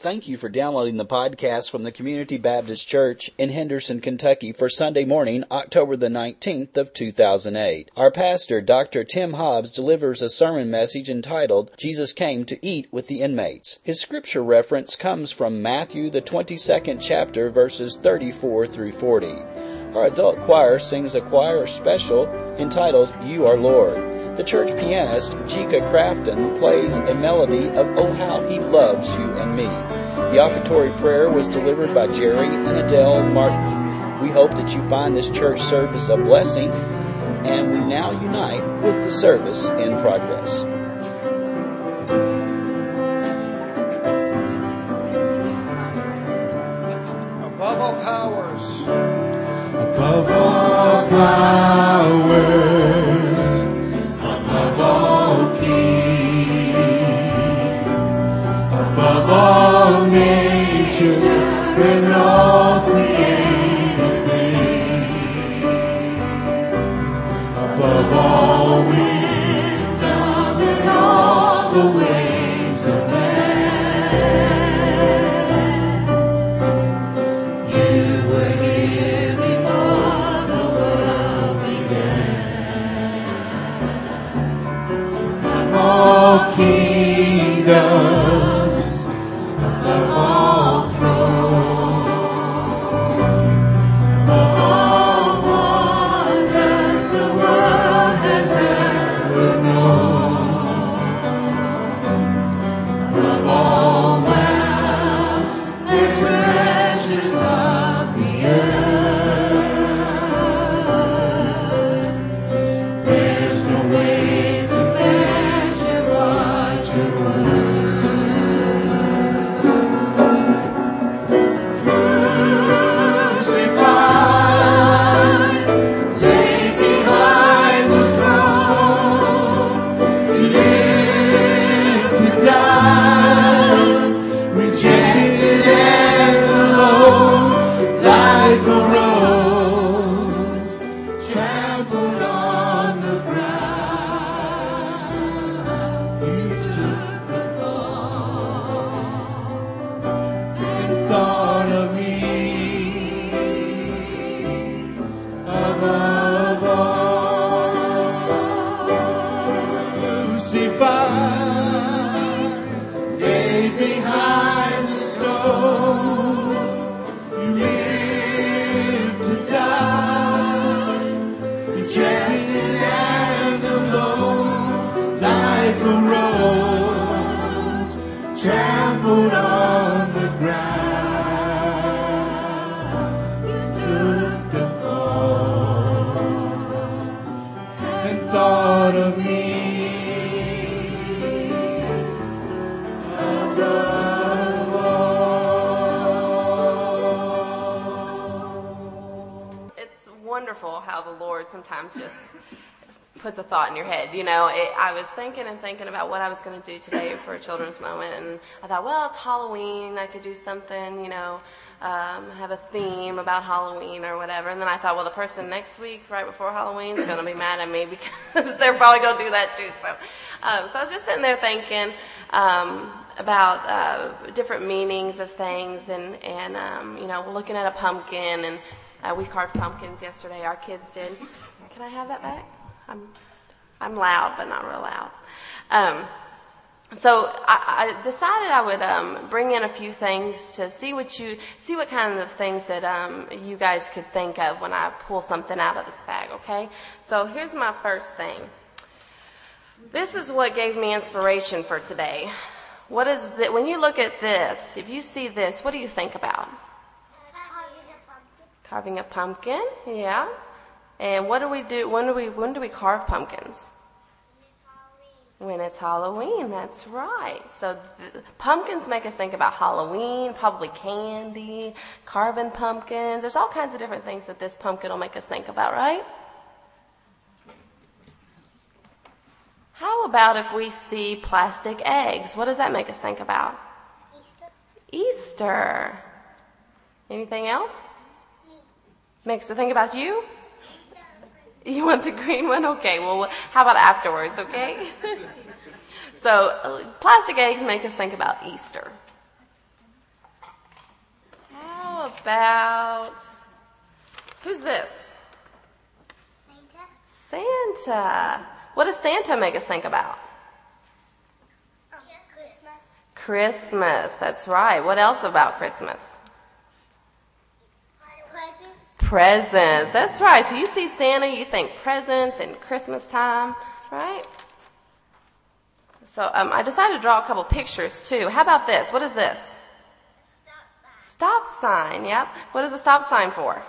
Thank you for downloading the podcast from the Community Baptist Church in Henderson, Kentucky for Sunday morning, October the 19th of 2008. Our pastor, Dr. Tim Hobbs, delivers a sermon message entitled Jesus Came to Eat with the Inmates. His scripture reference comes from Matthew the 22nd chapter verses 34 through 40. Our adult choir sings a choir special entitled You Are Lord. The church pianist, Jika Crafton, plays a melody of Oh How He Loves You and Me. The offertory prayer was delivered by Jerry and Adele Martin. We hope that you find this church service a blessing, and we now unite with the service in progress. above all powers, above all powers, all created things, above all wisdom and all the ways wonderful how the Lord sometimes just puts a thought in your head. You know, it, I was thinking and thinking about what I was going to do today for a children's moment, and I thought, well, it's Halloween. I could do something, you know, um, have a theme about Halloween or whatever. And then I thought, well, the person next week, right before Halloween, is going to be mad at me because they're probably going to do that too. So, um, so I was just sitting there thinking um, about uh, different meanings of things, and and um, you know, looking at a pumpkin, and uh, we carved pumpkins yesterday. Our kids did. Can I have that back? I'm, I'm loud, but not real loud. Um, so I, I decided I would um, bring in a few things to see what you see what kind of things that um, you guys could think of when I pull something out of this bag. Okay. So here's my first thing. This is what gave me inspiration for today. What is that? When you look at this, if you see this, what do you think about? Carving a pumpkin, yeah. And what do we do? When do we when do we carve pumpkins? When it's Halloween, that's right. So th- pumpkins make us think about Halloween, probably candy, carving pumpkins. There's all kinds of different things that this pumpkin will make us think about, right? How about if we see plastic eggs? What does that make us think about? Easter. Easter. Anything else? Makes us think about you? You want the green one? Okay, well, how about afterwards, okay? so, plastic eggs make us think about Easter. about, who's this? Santa. Santa. What does Santa make us think about? Christmas. Christmas. That's right. What else about Christmas? Presents. That's right. So you see Santa, you think presents and Christmas time, right? So um, I decided to draw a couple pictures too. How about this? What is this? Stop sign. Yep. What is a stop sign for?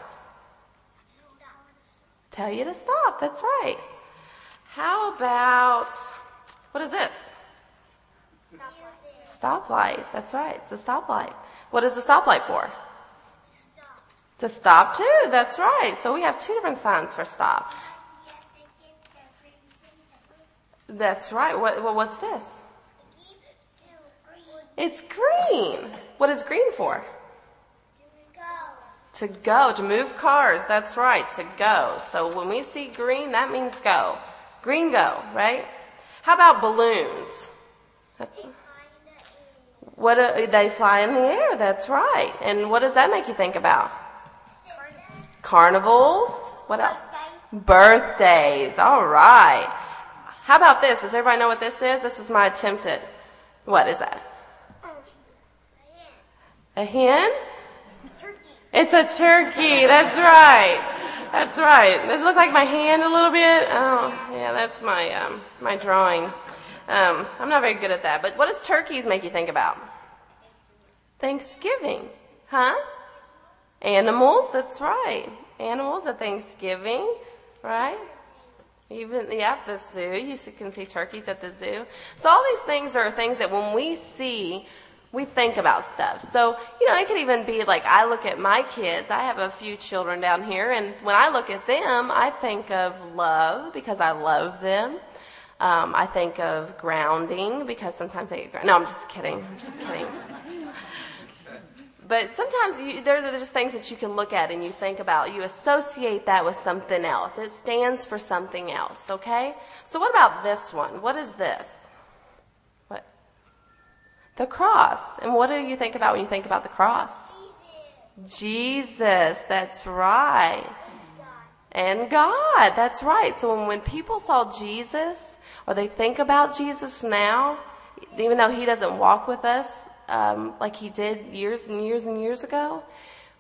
Tell you to stop. That's right. How about what is this? Stoplight. That's right. It's a stoplight. What is the stoplight for? To stop too. That's right. So we have two different signs for stop. That's right. What, well, what's this? It's green. What is green for? To go, to move cars. That's right, to go. So when we see green, that means go. Green go, right? How about balloons? That's, what do, they fly in the air? That's right. And what does that make you think about? Carnivals. What else? Birthdays. All right. How about this? Does everybody know what this is? This is my attempt at, what is that? A hen? A turkey. It's a turkey. That's right. That's right. Does it look like my hand a little bit? Oh, yeah, that's my, um, my drawing. Um, I'm not very good at that. But what does turkeys make you think about? Thanksgiving. Huh? Animals. That's right. Animals at Thanksgiving. Right? Even, yeah, the zoo. You can see turkeys at the zoo. So all these things are things that when we see, we think about stuff. So, you know, it could even be like I look at my kids. I have a few children down here and when I look at them, I think of love because I love them. Um, I think of grounding because sometimes they get grounded. No, I'm just kidding. I'm just kidding. But sometimes you, there are just things that you can look at and you think about. You associate that with something else. It stands for something else, okay? So what about this one? What is this? What? The cross. And what do you think about when you think about the cross? Jesus. Jesus that's right. And God, that's right. So when, when people saw Jesus, or they think about Jesus now, even though He doesn't walk with us, um, like he did years and years and years ago,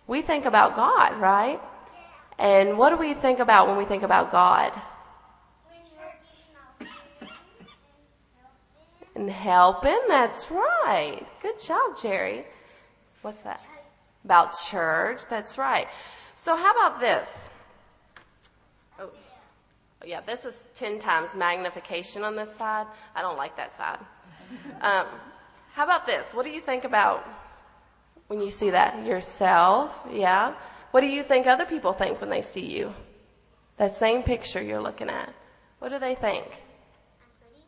we think about God, right? And what do we think about when we think about God? And helping, that's right. Good job, Jerry. What's that? About church, that's right. So how about this? Oh, yeah, this is 10 times magnification on this side. I don't like that side. Um, how about this? What do you think about when you see that? Yourself, yeah? What do you think other people think when they see you? That same picture you're looking at. What do they think? Pretty.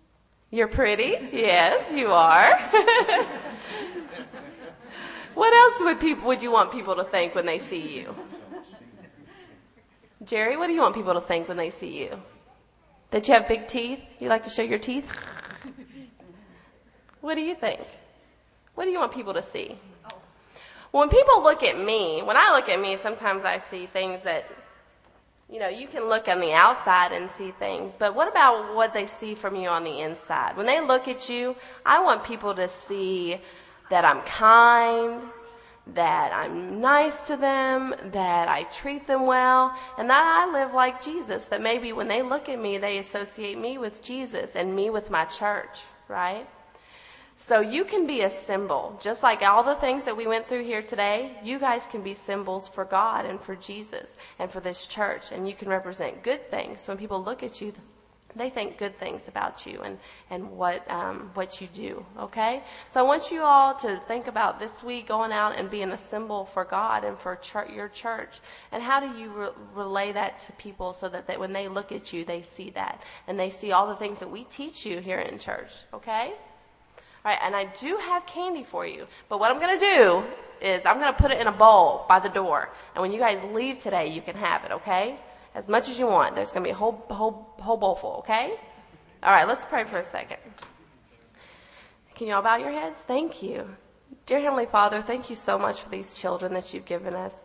You're pretty? Yes, you are. what else would people would you want people to think when they see you? Jerry, what do you want people to think when they see you? That you have big teeth? You like to show your teeth? What do you think? What do you want people to see? When people look at me, when I look at me, sometimes I see things that, you know, you can look on the outside and see things, but what about what they see from you on the inside? When they look at you, I want people to see that I'm kind, that I'm nice to them, that I treat them well, and that I live like Jesus. That maybe when they look at me, they associate me with Jesus and me with my church, right? So you can be a symbol. Just like all the things that we went through here today, you guys can be symbols for God and for Jesus and for this church. And you can represent good things. When people look at you, they think good things about you and, and what, um, what you do. Okay? So I want you all to think about this week going out and being a symbol for God and for your church. And how do you re- relay that to people so that they, when they look at you, they see that and they see all the things that we teach you here in church. Okay? All right, and I do have candy for you. But what I'm going to do is I'm going to put it in a bowl by the door. And when you guys leave today, you can have it, okay? As much as you want. There's going to be a whole, whole, whole bowl full, okay? All right, let's pray for a second. Can you all bow your heads? Thank you. Dear Heavenly Father, thank you so much for these children that you've given us.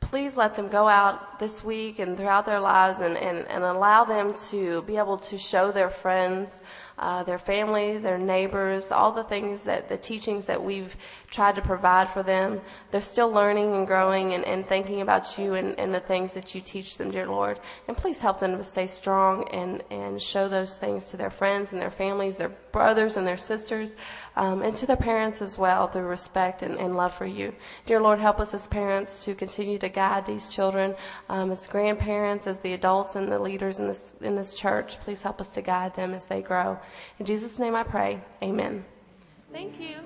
Please let them go out this week and throughout their lives and, and, and allow them to be able to show their friends uh, their family, their neighbors, all the things that the teachings that we've tried to provide for them. They're still learning and growing and, and thinking about you and, and the things that you teach them, dear Lord. And please help them to stay strong and, and show those things to their friends and their families, their brothers and their sisters, um, and to their parents as well through respect and, and love for you. Dear Lord, help us as parents to continue to guide these children, um, as grandparents, as the adults and the leaders in this, in this church. Please help us to guide them as they grow. In Jesus' name I pray. Amen. Thank you.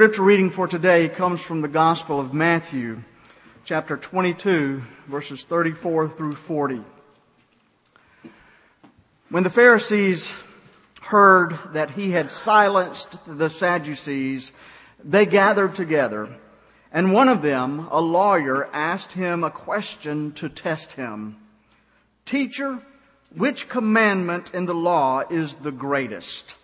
Scripture reading for today comes from the Gospel of Matthew, chapter 22, verses 34 through 40. When the Pharisees heard that he had silenced the Sadducees, they gathered together, And one of them, a lawyer, asked him a question to test him. Teacher, which commandment in the law is the greatest?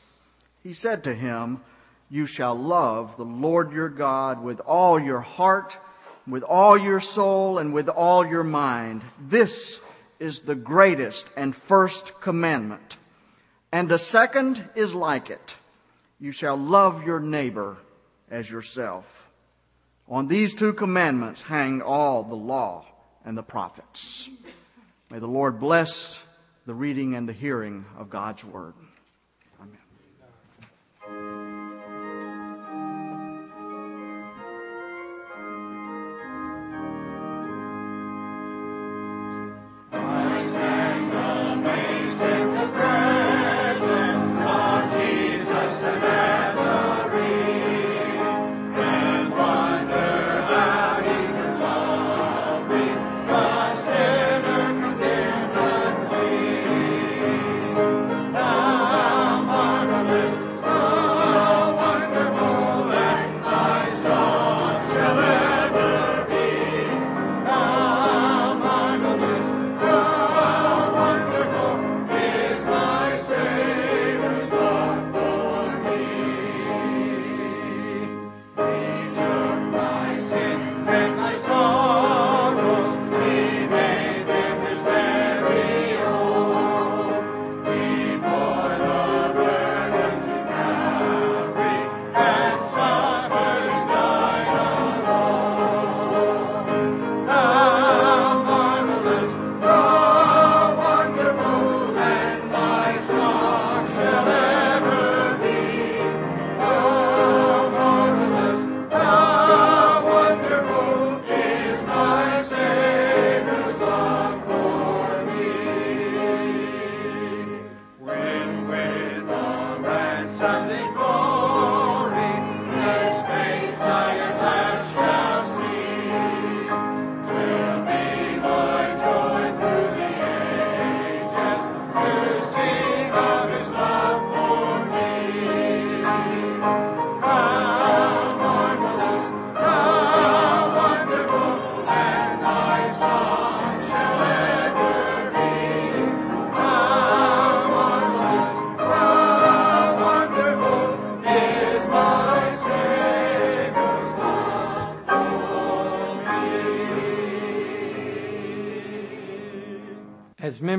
He said to him, You shall love the Lord your God with all your heart, with all your soul, and with all your mind. This is the greatest and first commandment. And a second is like it. You shall love your neighbor as yourself. On these two commandments hang all the law and the prophets. May the Lord bless the reading and the hearing of God's word. Amen.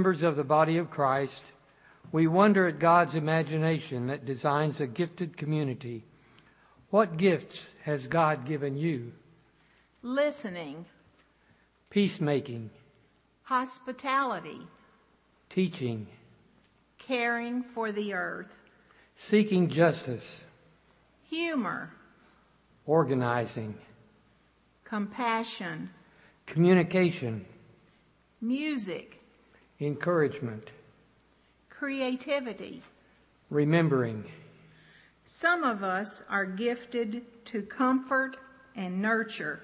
Members of the body of Christ, we wonder at God's imagination that designs a gifted community. What gifts has God given you? Listening, Peacemaking, hospitality, teaching, caring for the earth, seeking justice, humor, organizing, compassion, communication, music, encouragement, creativity. remembering. Some of us are gifted to comfort and nurture.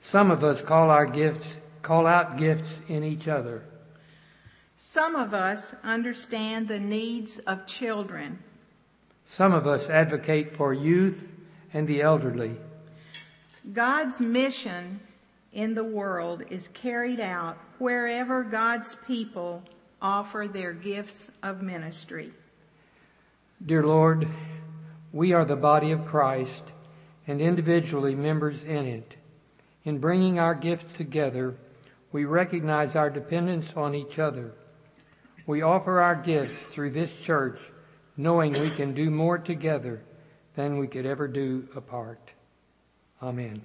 Some of us call our gifts, call out gifts in each other. Some of us understand the needs of children. Some of us advocate for youth and the elderly. God's mission in the world is carried out wherever God's people offer their gifts of ministry. Dear Lord, we are the body of Christ and individually members in it. In bringing our gifts together, we recognize our dependence on each other. We offer our gifts through this church, knowing we can do more together than we could ever do apart. Amen.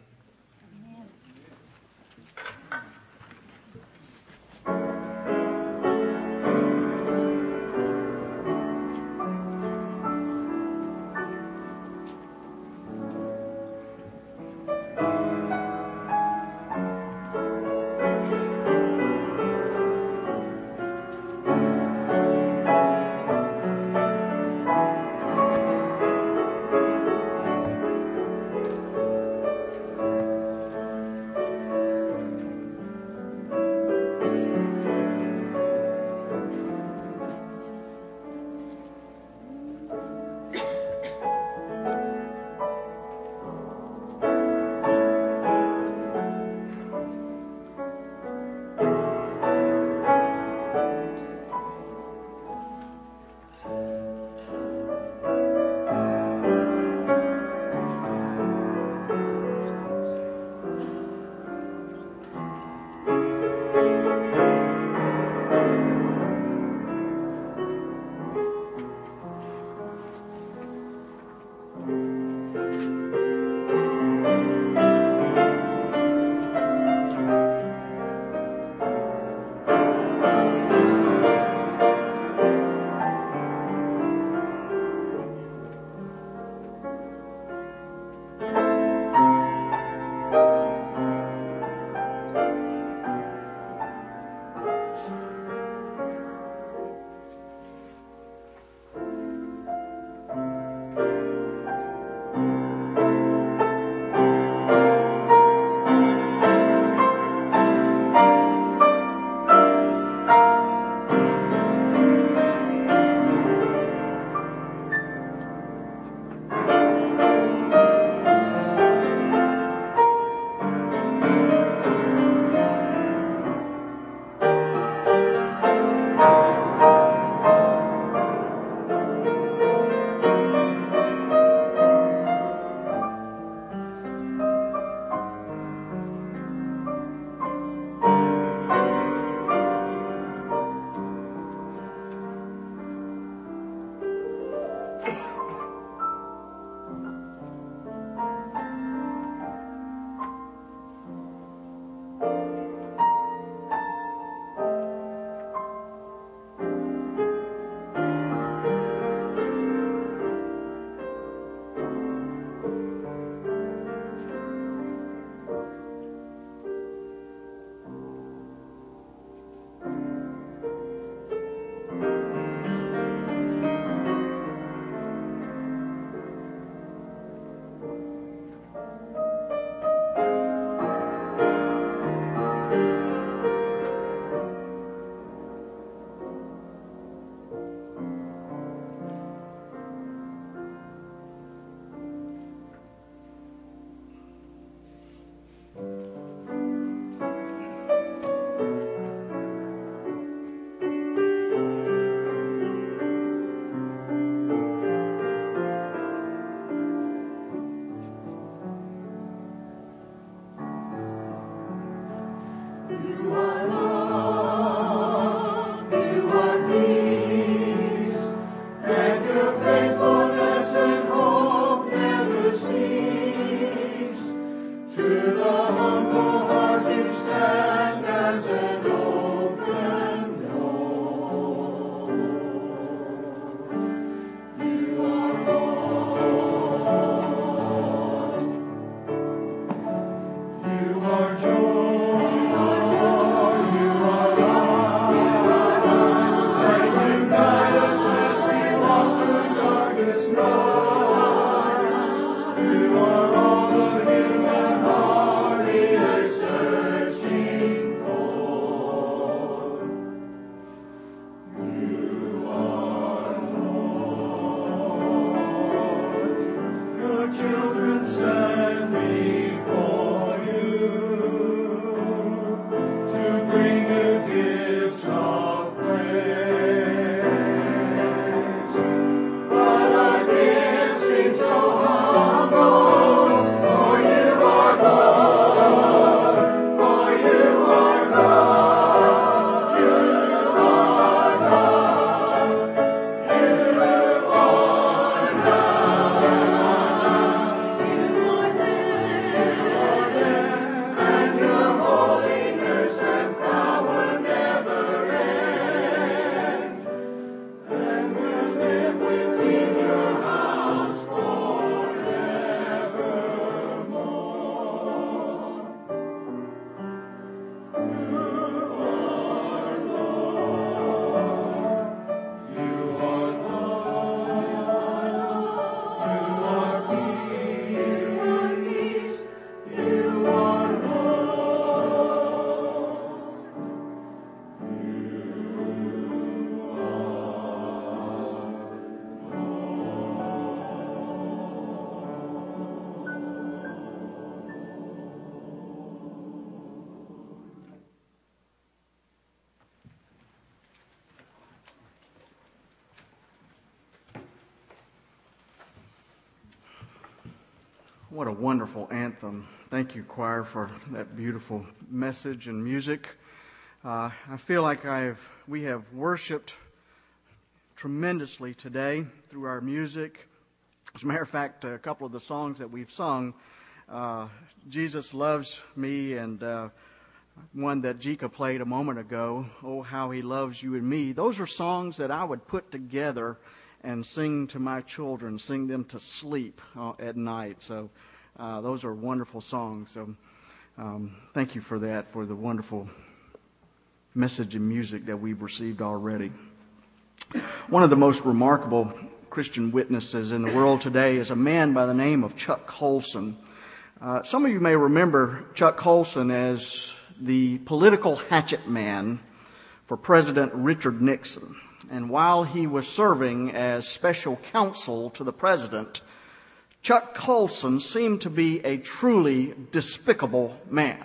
What a wonderful anthem. Thank you, choir, for that beautiful message and music. Uh, I feel like I've, we have worshiped tremendously today through our music. As a matter of fact, a couple of the songs that we've sung, uh, Jesus Loves Me and uh, one that Jika played a moment ago, Oh, How He Loves You and Me, those are songs that I would put together and sing to my children, sing them to sleep uh, at night. So uh, those are wonderful songs. So um, thank you for that, for the wonderful message and music that we've received already. One of the most remarkable Christian witnesses in the world today is a man by the name of Chuck Colson. Uh, some of you may remember Chuck Colson as the political hatchet man for President Richard Nixon. And while he was serving as special counsel to the president, Chuck Colson seemed to be a truly despicable man.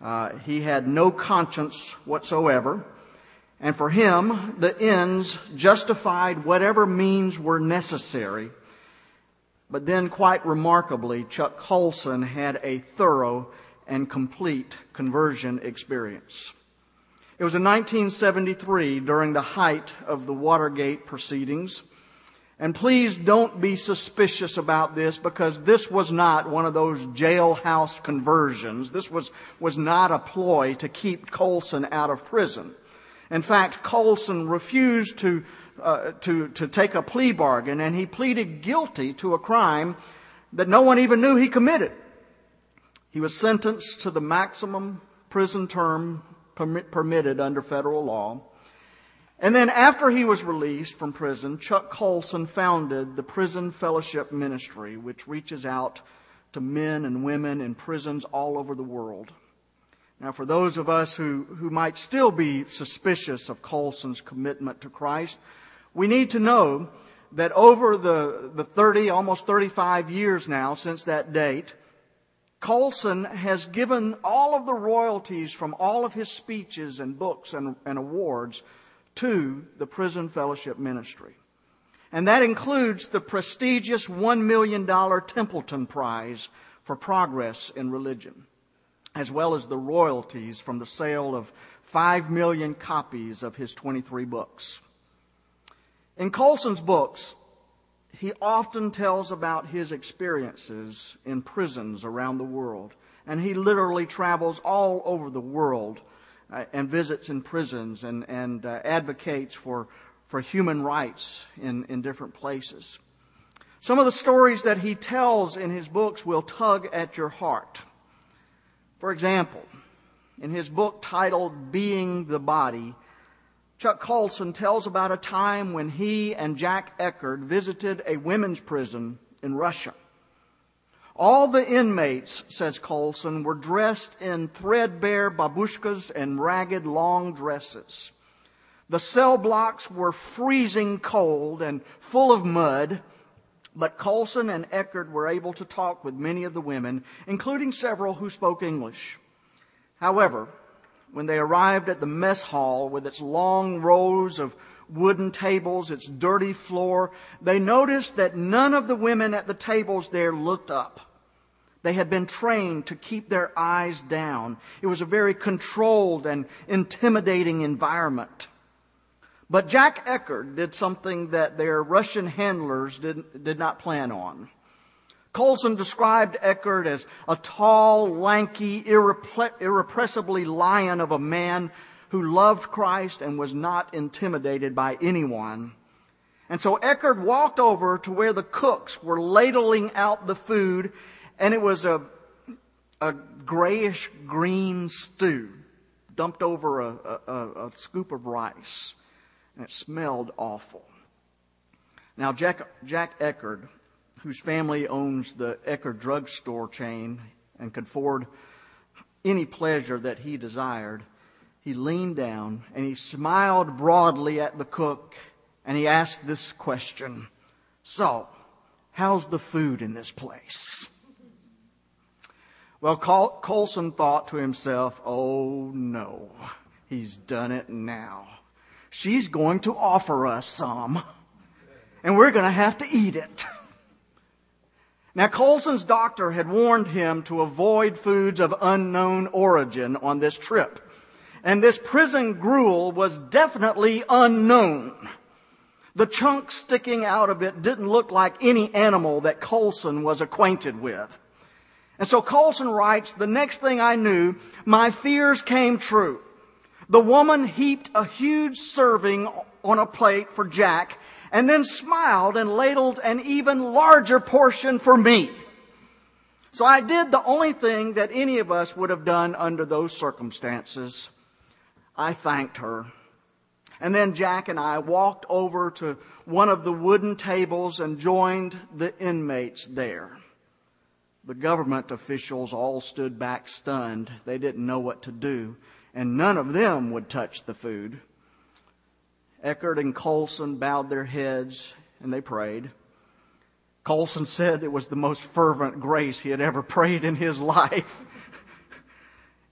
Uh, he had no conscience whatsoever. And for him, the ends justified whatever means were necessary. But then, quite remarkably, Chuck Colson had a thorough and complete conversion experience. It was in 1973 during the height of the Watergate proceedings and please don't be suspicious about this because this was not one of those jailhouse conversions. This was, was not a ploy to keep Colson out of prison. In fact, Colson refused to, uh, to, to take a plea bargain and he pleaded guilty to a crime that no one even knew he committed. He was sentenced to the maximum prison term permitted under federal law. And then after he was released from prison, Chuck Colson founded the Prison Fellowship Ministry, which reaches out to men and women in prisons all over the world. Now, for those of us who, who might still be suspicious of Colson's commitment to Christ, we need to know that over the, the 30, almost 35 years now since that date, Colson has given all of the royalties from all of his speeches and books and, and awards to the Prison Fellowship Ministry. And that includes the prestigious $1 million Templeton Prize for Progress in Religion, as well as the royalties from the sale of 5 million copies of his 23 books. In Colson's books, he often tells about his experiences in prisons around the world. And he literally travels all over the world uh, and visits in prisons and, and uh, advocates for, for human rights in, in different places. Some of the stories that he tells in his books will tug at your heart. For example, in his book titled Being the Body, Chuck Colson tells about a time when he and Jack Eckerd visited a women's prison in Russia. All the inmates, says Colson, were dressed in threadbare babushkas and ragged long dresses. The cell blocks were freezing cold and full of mud, but Colson and Eckerd were able to talk with many of the women, including several who spoke English. However, when they arrived at the mess hall with its long rows of wooden tables, its dirty floor, they noticed that none of the women at the tables there looked up. They had been trained to keep their eyes down. It was a very controlled and intimidating environment. But Jack Eckerd did something that their Russian handlers did, did not plan on. Colson described Eckerd as a tall, lanky, irrepressibly lion of a man who loved Christ and was not intimidated by anyone. And so Eckerd walked over to where the cooks were ladling out the food and it was a, a grayish green stew dumped over a, a, a scoop of rice. And it smelled awful. Now, Jack, Jack Eckerd, whose family owns the Eckerd drugstore chain and could afford any pleasure that he desired, he leaned down and he smiled broadly at the cook and he asked this question So, how's the food in this place? Well, Col- Colson thought to himself, oh no, he's done it now. She's going to offer us some, and we're going to have to eat it. Now, Colson's doctor had warned him to avoid foods of unknown origin on this trip. And this prison gruel was definitely unknown. The chunk sticking out of it didn't look like any animal that Colson was acquainted with. And so Colson writes, the next thing I knew, my fears came true. The woman heaped a huge serving on a plate for Jack and then smiled and ladled an even larger portion for me. So I did the only thing that any of us would have done under those circumstances. I thanked her. And then Jack and I walked over to one of the wooden tables and joined the inmates there. The government officials all stood back stunned. They didn't know what to do, and none of them would touch the food. Eckerd and Colson bowed their heads and they prayed. Colson said it was the most fervent grace he had ever prayed in his life.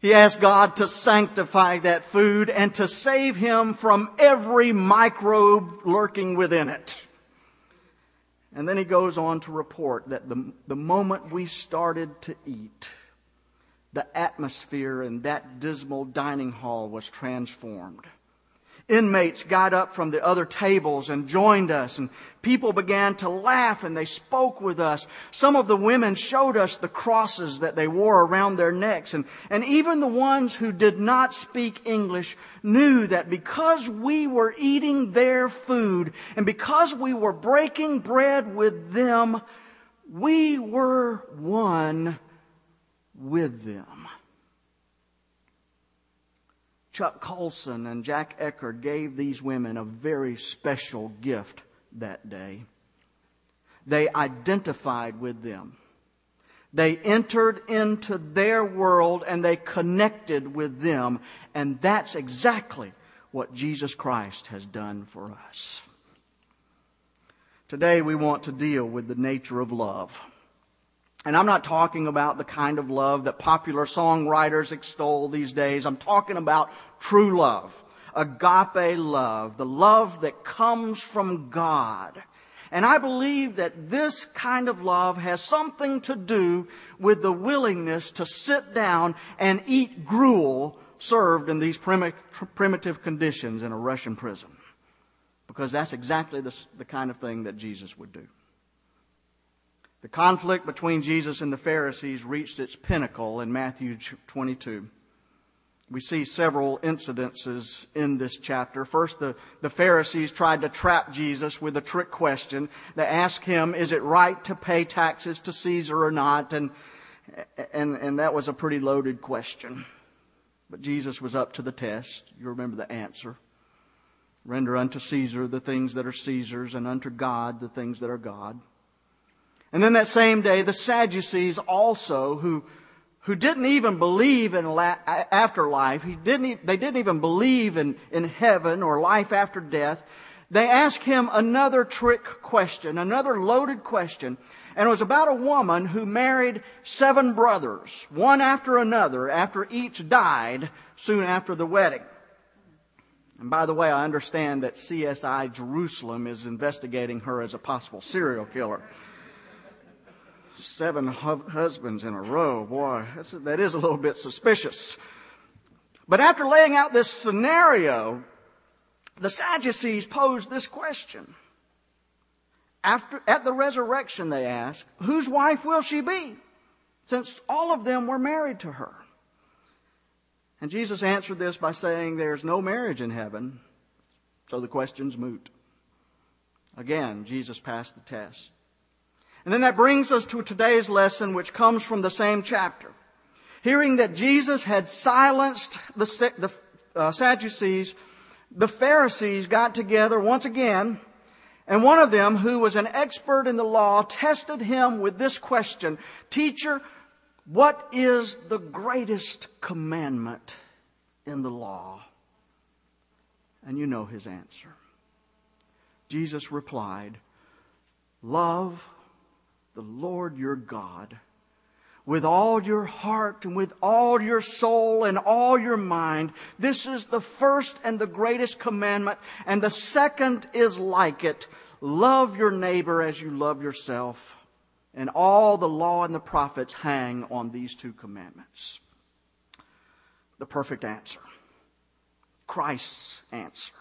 He asked God to sanctify that food and to save him from every microbe lurking within it. And then he goes on to report that the, the moment we started to eat, the atmosphere in that dismal dining hall was transformed. Inmates got up from the other tables and joined us and people began to laugh and they spoke with us. Some of the women showed us the crosses that they wore around their necks and, and even the ones who did not speak English knew that because we were eating their food and because we were breaking bread with them, we were one with them. Chuck Colson and Jack Eckerd gave these women a very special gift that day. They identified with them. They entered into their world and they connected with them. And that's exactly what Jesus Christ has done for us. Today we want to deal with the nature of love. And I'm not talking about the kind of love that popular songwriters extol these days. I'm talking about true love. Agape love. The love that comes from God. And I believe that this kind of love has something to do with the willingness to sit down and eat gruel served in these primitive conditions in a Russian prison. Because that's exactly the, the kind of thing that Jesus would do. The conflict between Jesus and the Pharisees reached its pinnacle in Matthew 22. We see several incidences in this chapter. First, the, the Pharisees tried to trap Jesus with a trick question. They asked him, is it right to pay taxes to Caesar or not? And, and, and that was a pretty loaded question. But Jesus was up to the test. You remember the answer. Render unto Caesar the things that are Caesar's and unto God the things that are God. And then that same day, the Sadducees also, who, who didn't even believe in la- afterlife, he didn't, they didn't even believe in, in heaven or life after death, they asked him another trick question, another loaded question. And it was about a woman who married seven brothers, one after another, after each died soon after the wedding. And by the way, I understand that CSI Jerusalem is investigating her as a possible serial killer seven hu- husbands in a row. Boy, that is a little bit suspicious. But after laying out this scenario, the Sadducees posed this question. After, at the resurrection, they ask, whose wife will she be? Since all of them were married to her. And Jesus answered this by saying, there's no marriage in heaven, so the question's moot. Again, Jesus passed the test. And then that brings us to today's lesson, which comes from the same chapter. Hearing that Jesus had silenced the, the uh, Sadducees, the Pharisees got together once again, and one of them, who was an expert in the law, tested him with this question, Teacher, what is the greatest commandment in the law? And you know his answer. Jesus replied, Love the Lord your God with all your heart and with all your soul and all your mind. This is the first and the greatest commandment. And the second is like it. Love your neighbor as you love yourself. And all the law and the prophets hang on these two commandments. The perfect answer. Christ's answer.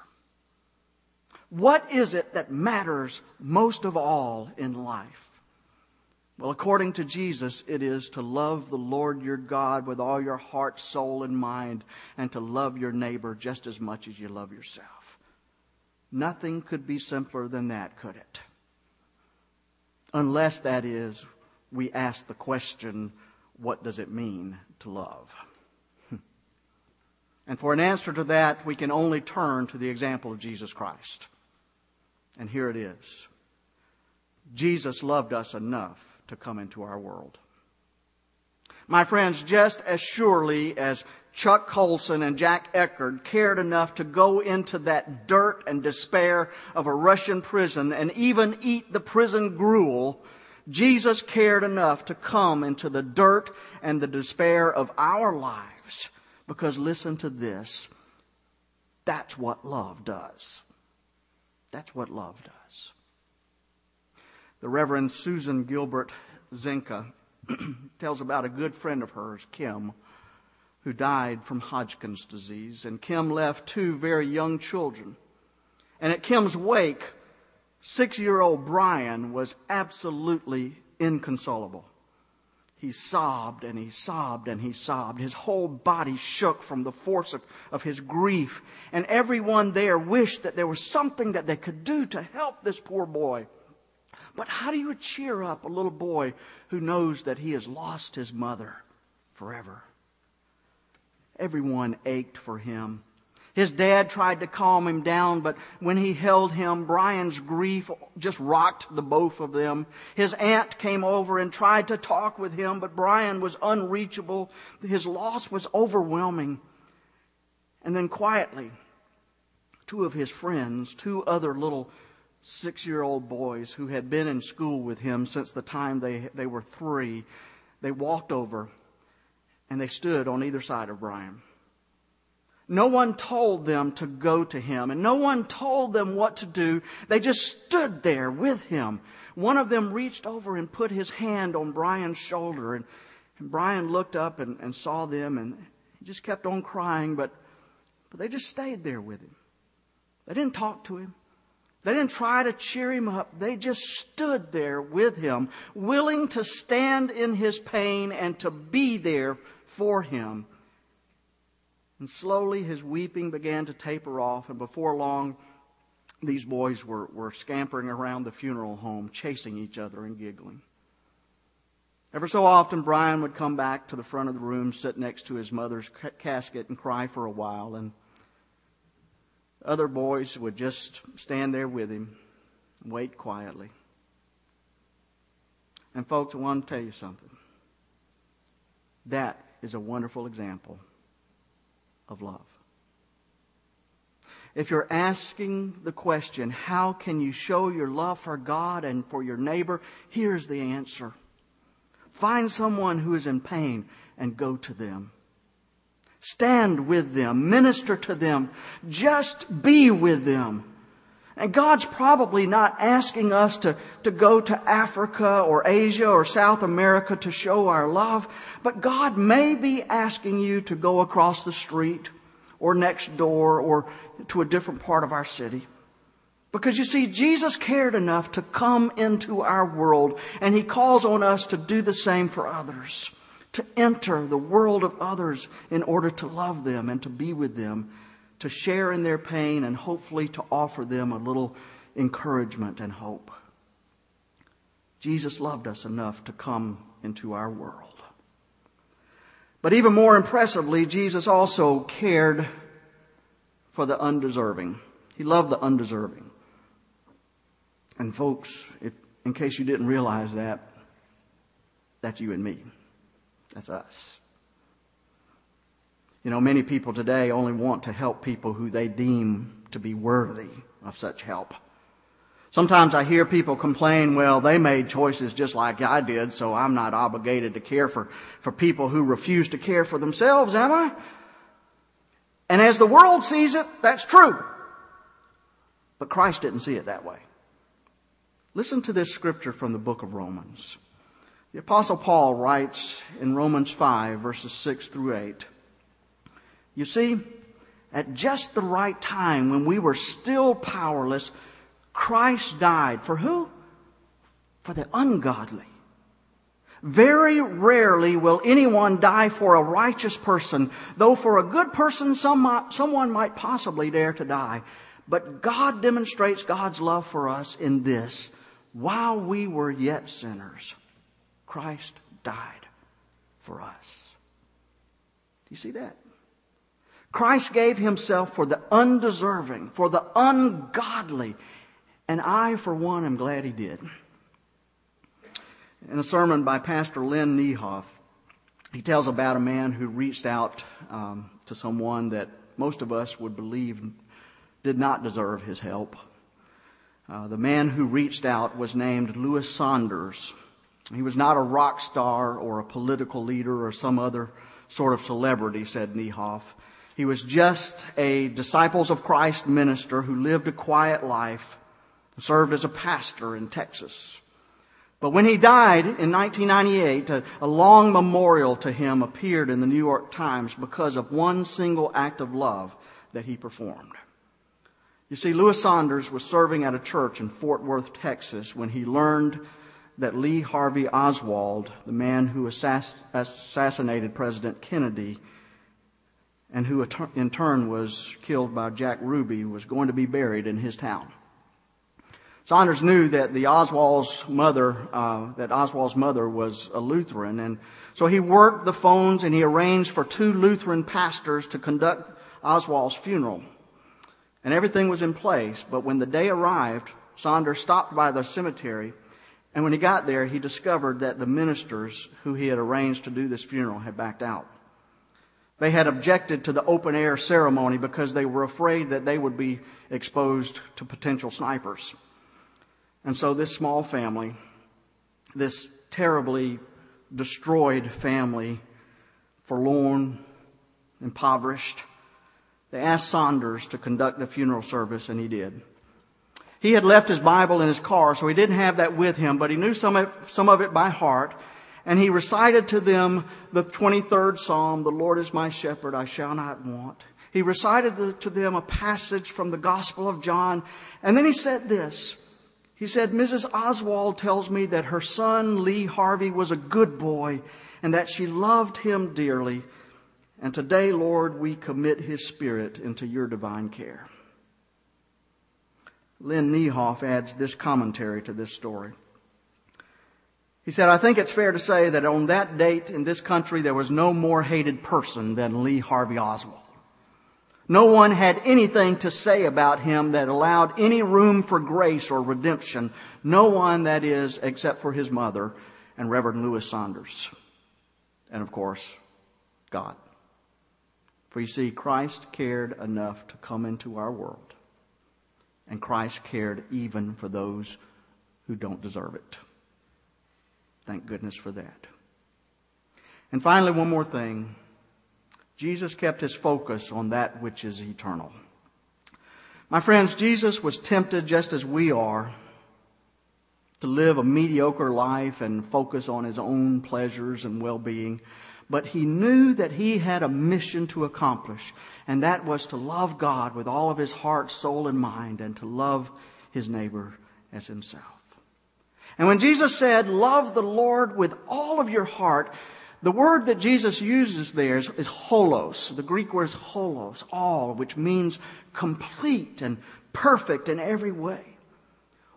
What is it that matters most of all in life? Well, according to Jesus, it is to love the Lord your God with all your heart, soul, and mind, and to love your neighbor just as much as you love yourself. Nothing could be simpler than that, could it? Unless, that is, we ask the question, what does it mean to love? And for an answer to that, we can only turn to the example of Jesus Christ. And here it is. Jesus loved us enough to come into our world. My friends, just as surely as Chuck Colson and Jack Eckerd cared enough to go into that dirt and despair of a Russian prison and even eat the prison gruel, Jesus cared enough to come into the dirt and the despair of our lives. Because listen to this. That's what love does. That's what love does. The Reverend Susan Gilbert Zencka tells about a good friend of hers, Kim, who died from Hodgkin's disease. And Kim left two very young children. And at Kim's wake, six year old Brian was absolutely inconsolable. He sobbed and he sobbed and he sobbed. His whole body shook from the force of, of his grief. And everyone there wished that there was something that they could do to help this poor boy. But how do you cheer up a little boy who knows that he has lost his mother forever? Everyone ached for him. His dad tried to calm him down, but when he held him, Brian's grief just rocked the both of them. His aunt came over and tried to talk with him, but Brian was unreachable. His loss was overwhelming. And then quietly, two of his friends, two other little six year old boys who had been in school with him since the time they, they were three, they walked over and they stood on either side of Brian. No one told them to go to him, and no one told them what to do. They just stood there with him. One of them reached over and put his hand on Brian's shoulder, and, and Brian looked up and, and saw them, and he just kept on crying, but, but they just stayed there with him. They didn't talk to him. They didn't try to cheer him up. They just stood there with him, willing to stand in his pain and to be there for him. And slowly his weeping began to taper off, and before long, these boys were, were scampering around the funeral home, chasing each other and giggling. Ever so often, Brian would come back to the front of the room, sit next to his mother's casket, and cry for a while. And other boys would just stand there with him wait quietly. And folks, I want to tell you something. That is a wonderful example of love. If you're asking the question, how can you show your love for God and for your neighbor? Here's the answer. Find someone who is in pain and go to them. Stand with them. Minister to them. Just be with them. And God's probably not asking us to, to go to Africa or Asia or South America to show our love, but God may be asking you to go across the street or next door or to a different part of our city. Because you see, Jesus cared enough to come into our world and He calls on us to do the same for others to enter the world of others in order to love them and to be with them, to share in their pain, and hopefully to offer them a little encouragement and hope. Jesus loved us enough to come into our world. But even more impressively, Jesus also cared for the undeserving. He loved the undeserving. And folks, if, in case you didn't realize that, that's you and me. That's us. You know, many people today only want to help people who they deem to be worthy of such help. Sometimes I hear people complain, well, they made choices just like I did, so I'm not obligated to care for, for people who refuse to care for themselves, am I? And as the world sees it, that's true. But Christ didn't see it that way. Listen to this scripture from the book of Romans. The apostle Paul writes in Romans 5 verses 6 through 8. You see, at just the right time when we were still powerless, Christ died. For who? For the ungodly. Very rarely will anyone die for a righteous person, though for a good person some, someone might possibly dare to die. But God demonstrates God's love for us in this. While we were yet sinners, Christ died for us. Do you see that? Christ gave himself for the undeserving, for the ungodly. And I, for one, am glad he did. In a sermon by Pastor Lynn Niehoff, he tells about a man who reached out um, to someone that most of us would believe did not deserve his help. Uh, the man who reached out was named Louis Saunders. He was not a rock star or a political leader or some other sort of celebrity, said Niehoff. He was just a Disciples of Christ minister who lived a quiet life, served as a pastor in Texas. But when he died in 1998, a, a, long memorial to him appeared in the New York Times because of one single act of love that he performed. You see, Louis Saunders was serving at a church in Fort Worth, Texas, when he learned that Lee Harvey Oswald, the man who assass- assassinated President Kennedy, and who in turn was killed by Jack Ruby, was going to be buried in his town. Saunders knew that the Oswald's mother, uh, that Oswald's mother was a Lutheran, and so he worked the phones and he arranged for two Lutheran pastors to conduct Oswald's funeral. And everything was in place, but when the day arrived, Saunders stopped by the cemetery, and when he got there, he discovered that the ministers who he had arranged to do this funeral had backed out. They had objected to the open air ceremony because they were afraid that they would be exposed to potential snipers. And so this small family, this terribly destroyed family, forlorn, impoverished, they asked Saunders to conduct the funeral service and he did. He had left his Bible in his car, so he didn't have that with him, but he knew some of, it, some of it by heart and he recited to them the 23rd Psalm, the Lord is my shepherd, I shall not want. He recited to them a passage from the Gospel of John, and then he said this. He said, Mrs. Oswald tells me that her son, Lee Harvey, was a good boy and that she loved him dearly. And today, Lord, we commit his spirit into your divine care. Lynn Niehoff adds this commentary to this story. He said, I think it's fair to say that on that date in this country, there was no more hated person than Lee Harvey Oswald. No one had anything to say about him that allowed any room for grace or redemption. No one, that is, except for his mother and Reverend Louis Saunders. And of course, God. For you see, Christ cared enough to come into our world. And Christ cared even for those who don't deserve it. Thank goodness for that. And finally, one more thing. Jesus kept his focus on that which is eternal. My friends, Jesus was tempted just as we are to live a mediocre life and focus on his own pleasures and well-being. But he knew that he had a mission to accomplish, and that was to love God with all of his heart, soul, and mind, and to love his neighbor as himself. And when Jesus said, love the Lord with all of your heart, the word that Jesus uses there is, is holos. The Greek word is holos, all, which means complete and perfect in every way.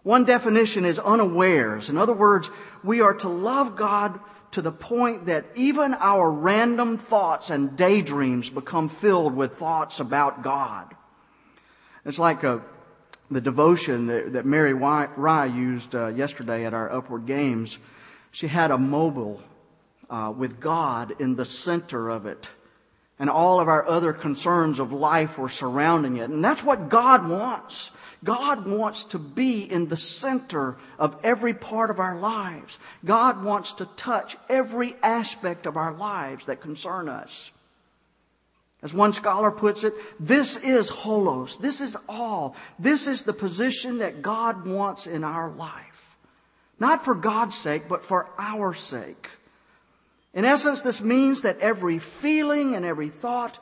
One definition is unawares. In other words, we are to love God to the point that even our random thoughts and daydreams become filled with thoughts about God. It's like a, the devotion that, that Mary Rye used uh, yesterday at our Upward Games, she had a mobile uh, with God in the center of it. And all of our other concerns of life were surrounding it. And that's what God wants. God wants to be in the center of every part of our lives. God wants to touch every aspect of our lives that concern us. As one scholar puts it, this is holos. This is all. This is the position that God wants in our life. Not for God's sake, but for our sake. In essence, this means that every feeling and every thought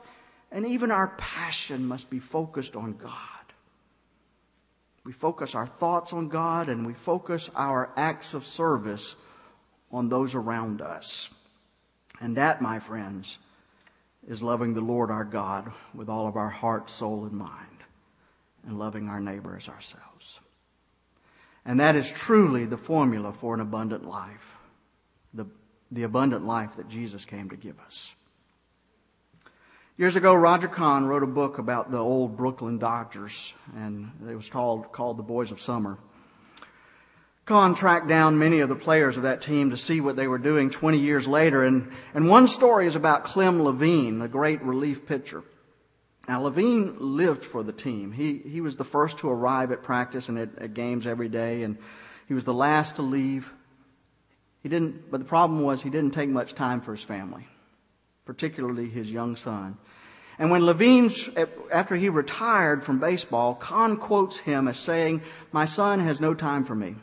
and even our passion must be focused on God. We focus our thoughts on God and we focus our acts of service on those around us. And that, my friends, is loving the Lord our God with all of our heart, soul, and mind, and loving our neighbor as ourselves. And that is truly the formula for an abundant life, the, abundant life that Jesus came to give us. Years ago, Roger Kahn wrote a book about the old Brooklyn Dodgers, and it was called, called The Boys of Summer. Kahn tracked down many of the players of that team to see what they were doing 20 years later, and, and one story is about Clem Labine, the great relief pitcher. Now, Labine lived for the team. He, he was the first to arrive at practice and at, at games every day, and he was the last to leave. He didn't, but the problem was he didn't take much time for his family, particularly his young son. And when Labine, after he retired from baseball, Kahn quotes him as saying, My son has no time for me.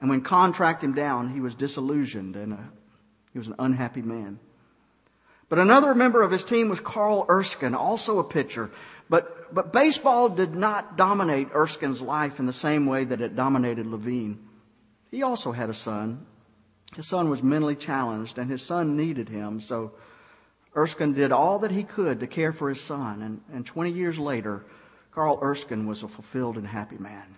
And when Kahn tracked him down, he was disillusioned and a, he was an unhappy man. But another member of his team was Carl Erskine, also a pitcher. But, but baseball did not dominate Erskine's life in the same way that it dominated Labine. He also had a son. His son was mentally challenged and his son needed him. So Erskine did all that he could to care for his son. And, and 20 years later, Carl Erskine was a fulfilled and happy man.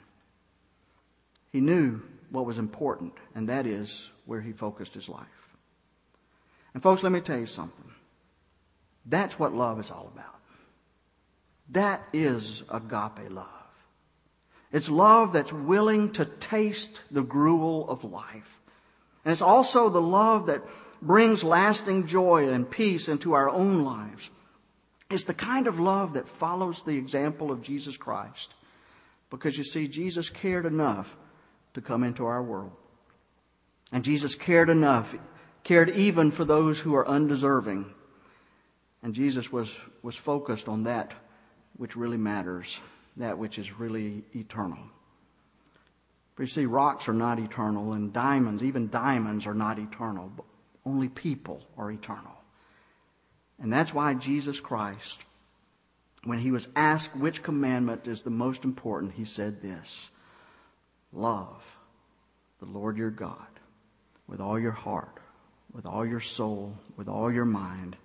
He knew what was important, and that is where he focused his life. And folks, let me tell you something. That's what love is all about. That is agape love. It's love that's willing to taste the gruel of life. And it's also the love that brings lasting joy and peace into our own lives. It's the kind of love that follows the example of Jesus Christ. Because you see, Jesus cared enough to come into our world. And Jesus cared enough, cared even for those who are undeserving and Jesus was, was focused on that which really matters, that which is really eternal. But you see, rocks are not eternal, and diamonds, even diamonds, are not eternal. But only people are eternal. And that's why Jesus Christ, when he was asked which commandment is the most important, he said this Love the Lord your God with all your heart, with all your soul, with all your mind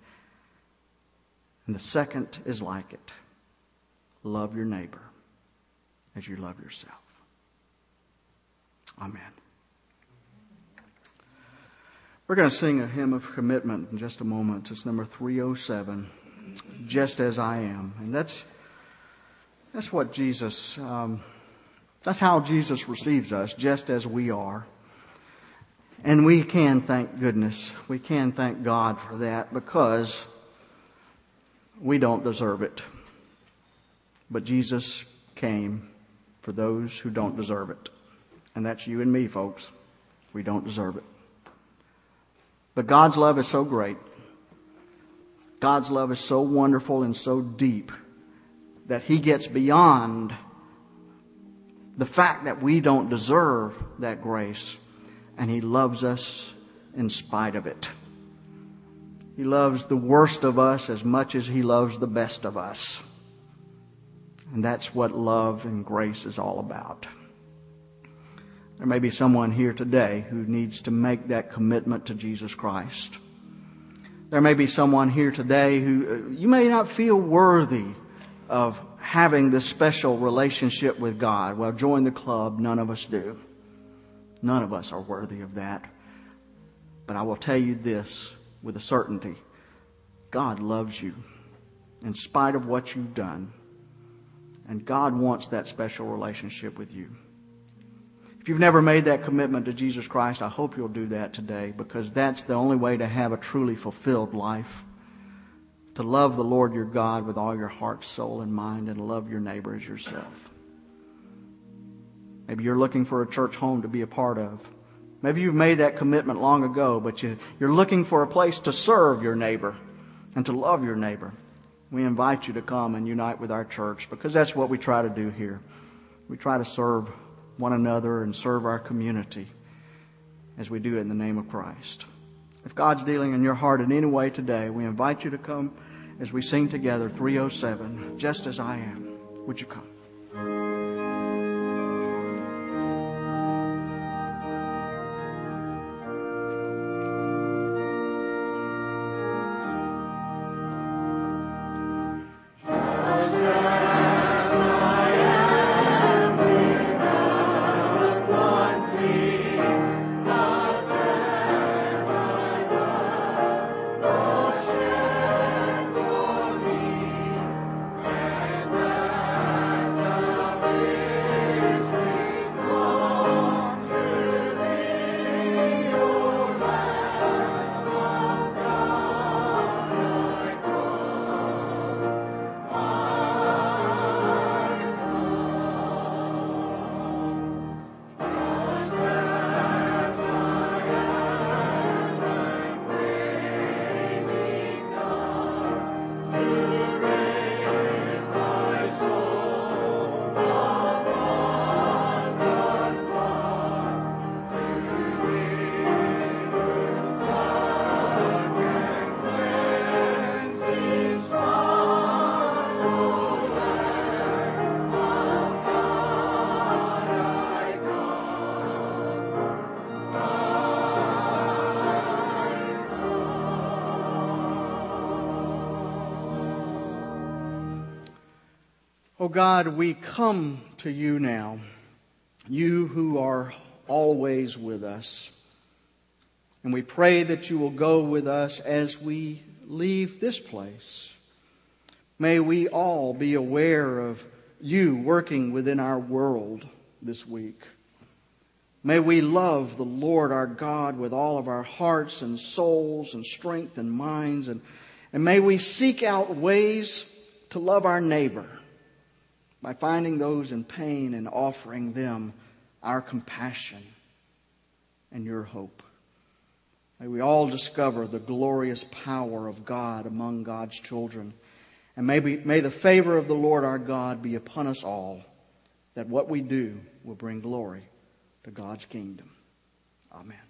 and the second is like it love your neighbor as you love yourself. Amen. We're going to sing a hymn of commitment in just a moment. It's number 307, Just as I Am. And that's, that's what Jesus, um, that's how Jesus receives us, just as we are. And we can thank goodness. We can thank God for that because we don't deserve it. But Jesus came for those who don't deserve it. And that's you and me, folks. We don't deserve it. But God's love is so great. God's love is so wonderful and so deep that He gets beyond the fact that we don't deserve that grace and He loves us in spite of it. He loves the worst of us as much as He loves the best of us. And that's what love and grace is all about. There may be someone here today who needs to make that commitment to Jesus Christ. There may be someone here today who uh, you may not feel worthy of having this special relationship with God. Well, join the club. None of us do. None of us are worthy of that. But I will tell you this with a certainty God loves you in spite of what you've done. And God wants that special relationship with you. If you've never made that commitment to Jesus Christ, I hope you'll do that today because that's the only way to have a truly fulfilled life. To love the Lord your God with all your heart, soul, and mind, and love your neighbor as yourself. Maybe you're looking for a church home to be a part of. Maybe you've made that commitment long ago, but you, you're looking for a place to serve your neighbor and to love your neighbor. We invite you to come and unite with our church because that's what we try to do here. We try to serve one another and serve our community as we do it in the name of Christ. If God's dealing in your heart in any way today, we invite you to come as we sing together 307, just as I am. Would you come? God, we come to you now, you who are always with us. And we pray that you will go with us as we leave this place. May we all be aware of you working within our world this week. May we love the Lord our God with all of our hearts and souls and strength and minds. And, and may we seek out ways to love our neighbor by finding those in pain and offering them our compassion and your hope. May we all discover the glorious power of God among God's children. And may, we, may the favor of the Lord our God be upon us all, that what we do will bring glory to God's kingdom. Amen.